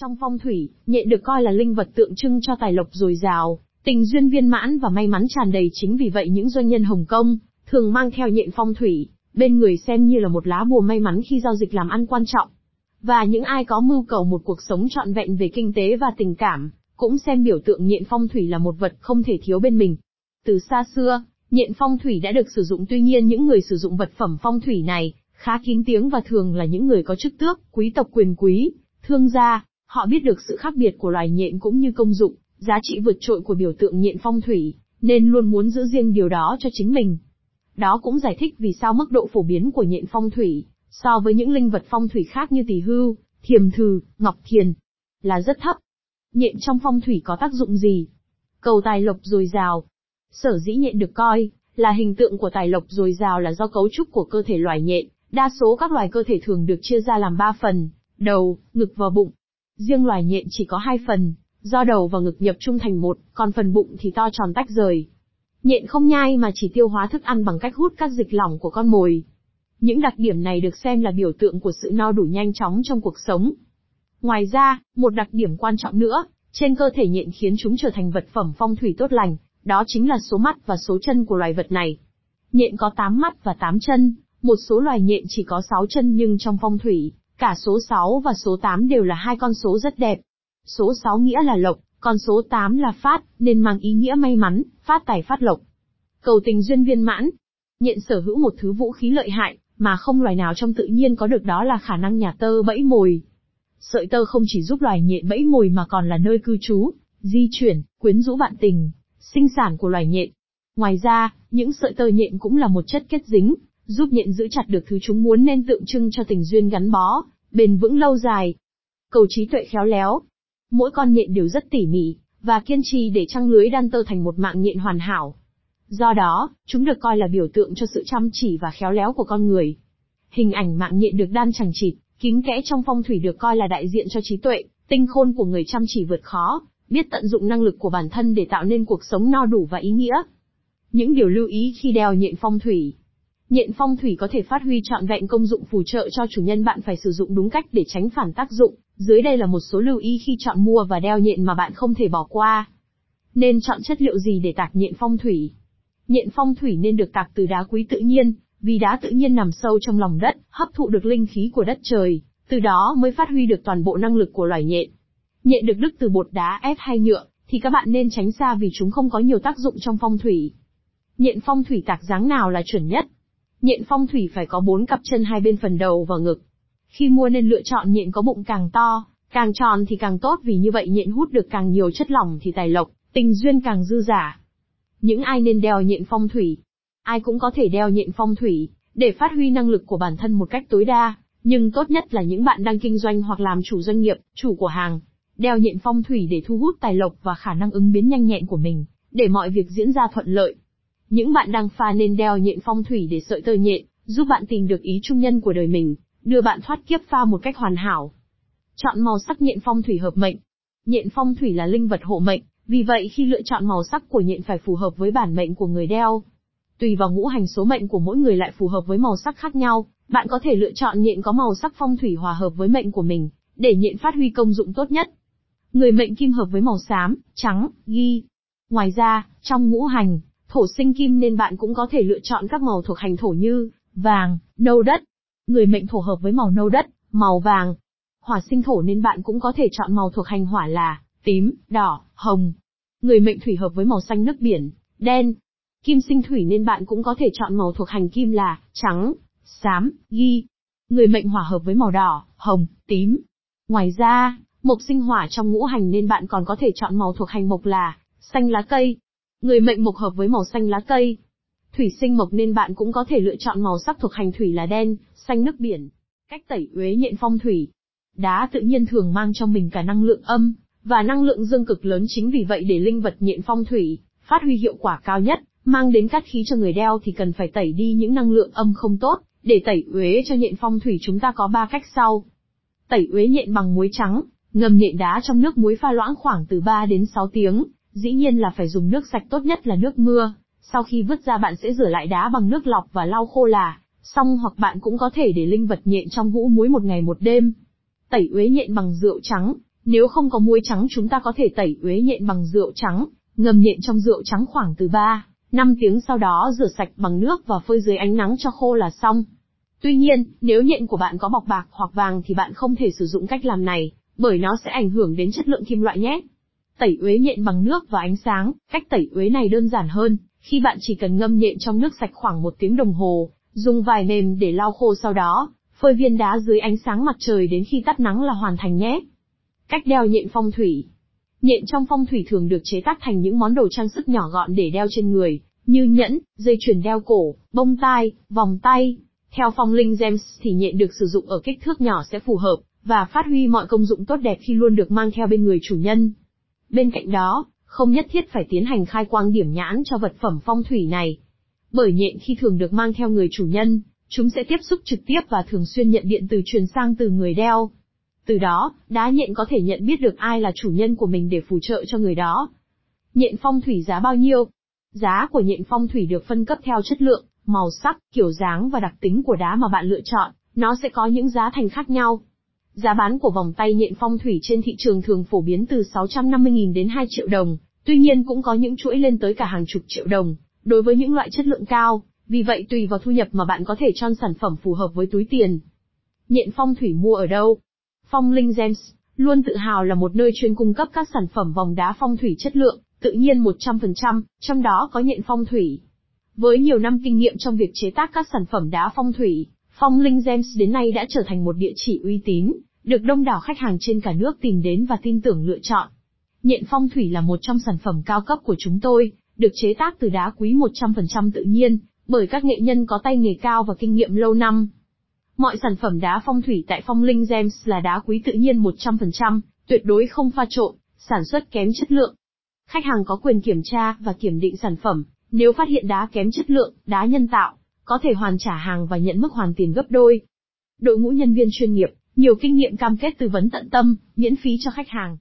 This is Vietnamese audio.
Trong phong thủy, nhện được coi là linh vật tượng trưng cho tài lộc dồi dào, tình duyên viên mãn và may mắn tràn đầy chính vì vậy những doanh nhân Hồng Kông thường mang theo nhện phong thủy, bên người xem như là một lá bùa may mắn khi giao dịch làm ăn quan trọng. Và những ai có mưu cầu một cuộc sống trọn vẹn về kinh tế và tình cảm, cũng xem biểu tượng nhện phong thủy là một vật không thể thiếu bên mình. Từ xa xưa, nhện phong thủy đã được sử dụng tuy nhiên những người sử dụng vật phẩm phong thủy này, khá kín tiếng và thường là những người có chức tước, quý tộc quyền quý, thương gia, họ biết được sự khác biệt của loài nhện cũng như công dụng, giá trị vượt trội của biểu tượng nhện phong thủy, nên luôn muốn giữ riêng điều đó cho chính mình. Đó cũng giải thích vì sao mức độ phổ biến của nhện phong thủy, so với những linh vật phong thủy khác như tỷ hưu, thiềm thừ, ngọc thiền, là rất thấp. Nhện trong phong thủy có tác dụng gì? Cầu tài lộc dồi dào. Sở dĩ nhện được coi là hình tượng của tài lộc dồi dào là do cấu trúc của cơ thể loài nhện, đa số các loài cơ thể thường được chia ra làm ba phần, đầu, ngực và bụng. Riêng loài nhện chỉ có hai phần, do đầu và ngực nhập trung thành một, còn phần bụng thì to tròn tách rời. Nhện không nhai mà chỉ tiêu hóa thức ăn bằng cách hút các dịch lỏng của con mồi. Những đặc điểm này được xem là biểu tượng của sự no đủ nhanh chóng trong cuộc sống. Ngoài ra, một đặc điểm quan trọng nữa, trên cơ thể nhện khiến chúng trở thành vật phẩm phong thủy tốt lành, đó chính là số mắt và số chân của loài vật này. Nhện có 8 mắt và 8 chân, một số loài nhện chỉ có 6 chân nhưng trong phong thủy, cả số 6 và số 8 đều là hai con số rất đẹp. Số 6 nghĩa là lộc, còn số 8 là phát, nên mang ý nghĩa may mắn, phát tài phát lộc. Cầu tình duyên viên mãn. Nhện sở hữu một thứ vũ khí lợi hại, mà không loài nào trong tự nhiên có được đó là khả năng nhà tơ bẫy mồi. Sợi tơ không chỉ giúp loài nhện bẫy mồi mà còn là nơi cư trú, di chuyển, quyến rũ bạn tình, sinh sản của loài nhện. Ngoài ra, những sợi tơ nhện cũng là một chất kết dính, giúp nhện giữ chặt được thứ chúng muốn nên tượng trưng cho tình duyên gắn bó, bền vững lâu dài. Cầu trí tuệ khéo léo. Mỗi con nhện đều rất tỉ mỉ, và kiên trì để trăng lưới đan tơ thành một mạng nhện hoàn hảo. Do đó, chúng được coi là biểu tượng cho sự chăm chỉ và khéo léo của con người. Hình ảnh mạng nhện được đan chẳng chịt, kín kẽ trong phong thủy được coi là đại diện cho trí tuệ, tinh khôn của người chăm chỉ vượt khó, biết tận dụng năng lực của bản thân để tạo nên cuộc sống no đủ và ý nghĩa. Những điều lưu ý khi đeo nhện phong thủy. Nhện phong thủy có thể phát huy trọn vẹn công dụng phù trợ cho chủ nhân bạn phải sử dụng đúng cách để tránh phản tác dụng. Dưới đây là một số lưu ý khi chọn mua và đeo nhện mà bạn không thể bỏ qua. Nên chọn chất liệu gì để tạc nhện phong thủy? Nhện phong thủy nên được tạc từ đá quý tự nhiên, vì đá tự nhiên nằm sâu trong lòng đất, hấp thụ được linh khí của đất trời, từ đó mới phát huy được toàn bộ năng lực của loài nhện. Nhện được đúc từ bột đá ép hay nhựa, thì các bạn nên tránh xa vì chúng không có nhiều tác dụng trong phong thủy. Nhện phong thủy tạc dáng nào là chuẩn nhất? Nhện phong thủy phải có bốn cặp chân hai bên phần đầu và ngực. Khi mua nên lựa chọn nhện có bụng càng to, càng tròn thì càng tốt vì như vậy nhện hút được càng nhiều chất lỏng thì tài lộc, tình duyên càng dư giả. Những ai nên đeo nhện phong thủy? Ai cũng có thể đeo nhện phong thủy, để phát huy năng lực của bản thân một cách tối đa, nhưng tốt nhất là những bạn đang kinh doanh hoặc làm chủ doanh nghiệp, chủ của hàng. Đeo nhện phong thủy để thu hút tài lộc và khả năng ứng biến nhanh nhẹn của mình, để mọi việc diễn ra thuận lợi. Những bạn đang pha nên đeo nhện phong thủy để sợi tơ nhện, giúp bạn tìm được ý trung nhân của đời mình, đưa bạn thoát kiếp pha một cách hoàn hảo. Chọn màu sắc nhện phong thủy hợp mệnh. Nhện phong thủy là linh vật hộ mệnh, vì vậy khi lựa chọn màu sắc của nhện phải phù hợp với bản mệnh của người đeo. Tùy vào ngũ hành số mệnh của mỗi người lại phù hợp với màu sắc khác nhau, bạn có thể lựa chọn nhện có màu sắc phong thủy hòa hợp với mệnh của mình, để nhện phát huy công dụng tốt nhất. Người mệnh kim hợp với màu xám, trắng, ghi. Ngoài ra, trong ngũ hành, thổ sinh kim nên bạn cũng có thể lựa chọn các màu thuộc hành thổ như vàng, nâu đất. Người mệnh thổ hợp với màu nâu đất, màu vàng. Hỏa sinh thổ nên bạn cũng có thể chọn màu thuộc hành hỏa là tím, đỏ, hồng. Người mệnh thủy hợp với màu xanh nước biển, đen. Kim sinh thủy nên bạn cũng có thể chọn màu thuộc hành kim là trắng, xám, ghi. Người mệnh hỏa hợp với màu đỏ, hồng, tím. Ngoài ra, mộc sinh hỏa trong ngũ hành nên bạn còn có thể chọn màu thuộc hành mộc là xanh lá cây. Người mệnh mộc hợp với màu xanh lá cây. Thủy sinh mộc nên bạn cũng có thể lựa chọn màu sắc thuộc hành thủy là đen, xanh nước biển. Cách tẩy uế nhện phong thủy. Đá tự nhiên thường mang trong mình cả năng lượng âm và năng lượng dương cực lớn chính vì vậy để linh vật nhện phong thủy phát huy hiệu quả cao nhất, mang đến cát khí cho người đeo thì cần phải tẩy đi những năng lượng âm không tốt, để tẩy uế cho nhện phong thủy chúng ta có ba cách sau. Tẩy uế nhện bằng muối trắng, ngâm nhện đá trong nước muối pha loãng khoảng từ 3 đến 6 tiếng, dĩ nhiên là phải dùng nước sạch tốt nhất là nước mưa. Sau khi vứt ra bạn sẽ rửa lại đá bằng nước lọc và lau khô là xong hoặc bạn cũng có thể để linh vật nhện trong hũ muối một ngày một đêm. Tẩy uế nhện bằng rượu trắng, Nếu không có muối trắng chúng ta có thể tẩy uế nhện bằng rượu trắng, ngâm nhện trong rượu trắng khoảng từ 3, 5 tiếng sau đó rửa sạch bằng nước và phơi dưới ánh nắng cho khô là xong. Tuy nhiên, nếu nhện của bạn có bọc bạc hoặc vàng thì bạn không thể sử dụng cách làm này, bởi nó sẽ ảnh hưởng đến chất lượng kim loại nhé. Tẩy uế nhện bằng nước và ánh sáng, cách tẩy uế này đơn giản hơn, khi bạn chỉ cần ngâm nhện trong nước sạch khoảng một tiếng đồng hồ, dùng vài mềm để lau khô sau đó, phơi viên đá dưới ánh sáng mặt trời đến khi tắt nắng là hoàn thành nhé. Cách đeo nhện phong thủy Nhện trong phong thủy thường được chế tác thành những món đồ trang sức nhỏ gọn để đeo trên người, như nhẫn, dây chuyền đeo cổ, bông tai, vòng tay. Theo phong linh gems thì nhện được sử dụng ở kích thước nhỏ sẽ phù hợp, và phát huy mọi công dụng tốt đẹp khi luôn được mang theo bên người chủ nhân. Bên cạnh đó, không nhất thiết phải tiến hành khai quang điểm nhãn cho vật phẩm phong thủy này. Bởi nhện khi thường được mang theo người chủ nhân, chúng sẽ tiếp xúc trực tiếp và thường xuyên nhận điện từ truyền sang từ người đeo. Từ đó, đá nhện có thể nhận biết được ai là chủ nhân của mình để phù trợ cho người đó. Nhện phong thủy giá bao nhiêu? Giá của nhện phong thủy được phân cấp theo chất lượng, màu sắc, kiểu dáng và đặc tính của đá mà bạn lựa chọn, nó sẽ có những giá thành khác nhau. Giá bán của vòng tay nhện phong thủy trên thị trường thường phổ biến từ 650.000 đến 2 triệu đồng, tuy nhiên cũng có những chuỗi lên tới cả hàng chục triệu đồng, đối với những loại chất lượng cao, vì vậy tùy vào thu nhập mà bạn có thể chọn sản phẩm phù hợp với túi tiền. Nhện phong thủy mua ở đâu? Phong Linh Gems luôn tự hào là một nơi chuyên cung cấp các sản phẩm vòng đá phong thủy chất lượng, tự nhiên 100%, trong đó có nhện phong thủy. Với nhiều năm kinh nghiệm trong việc chế tác các sản phẩm đá phong thủy, Phong Linh Gems đến nay đã trở thành một địa chỉ uy tín, được đông đảo khách hàng trên cả nước tìm đến và tin tưởng lựa chọn. Nhện phong thủy là một trong sản phẩm cao cấp của chúng tôi, được chế tác từ đá quý 100% tự nhiên, bởi các nghệ nhân có tay nghề cao và kinh nghiệm lâu năm. Mọi sản phẩm đá phong thủy tại Phong Linh Gems là đá quý tự nhiên 100%, tuyệt đối không pha trộn, sản xuất kém chất lượng. Khách hàng có quyền kiểm tra và kiểm định sản phẩm, nếu phát hiện đá kém chất lượng, đá nhân tạo, có thể hoàn trả hàng và nhận mức hoàn tiền gấp đôi. Đội ngũ nhân viên chuyên nghiệp, nhiều kinh nghiệm cam kết tư vấn tận tâm, miễn phí cho khách hàng.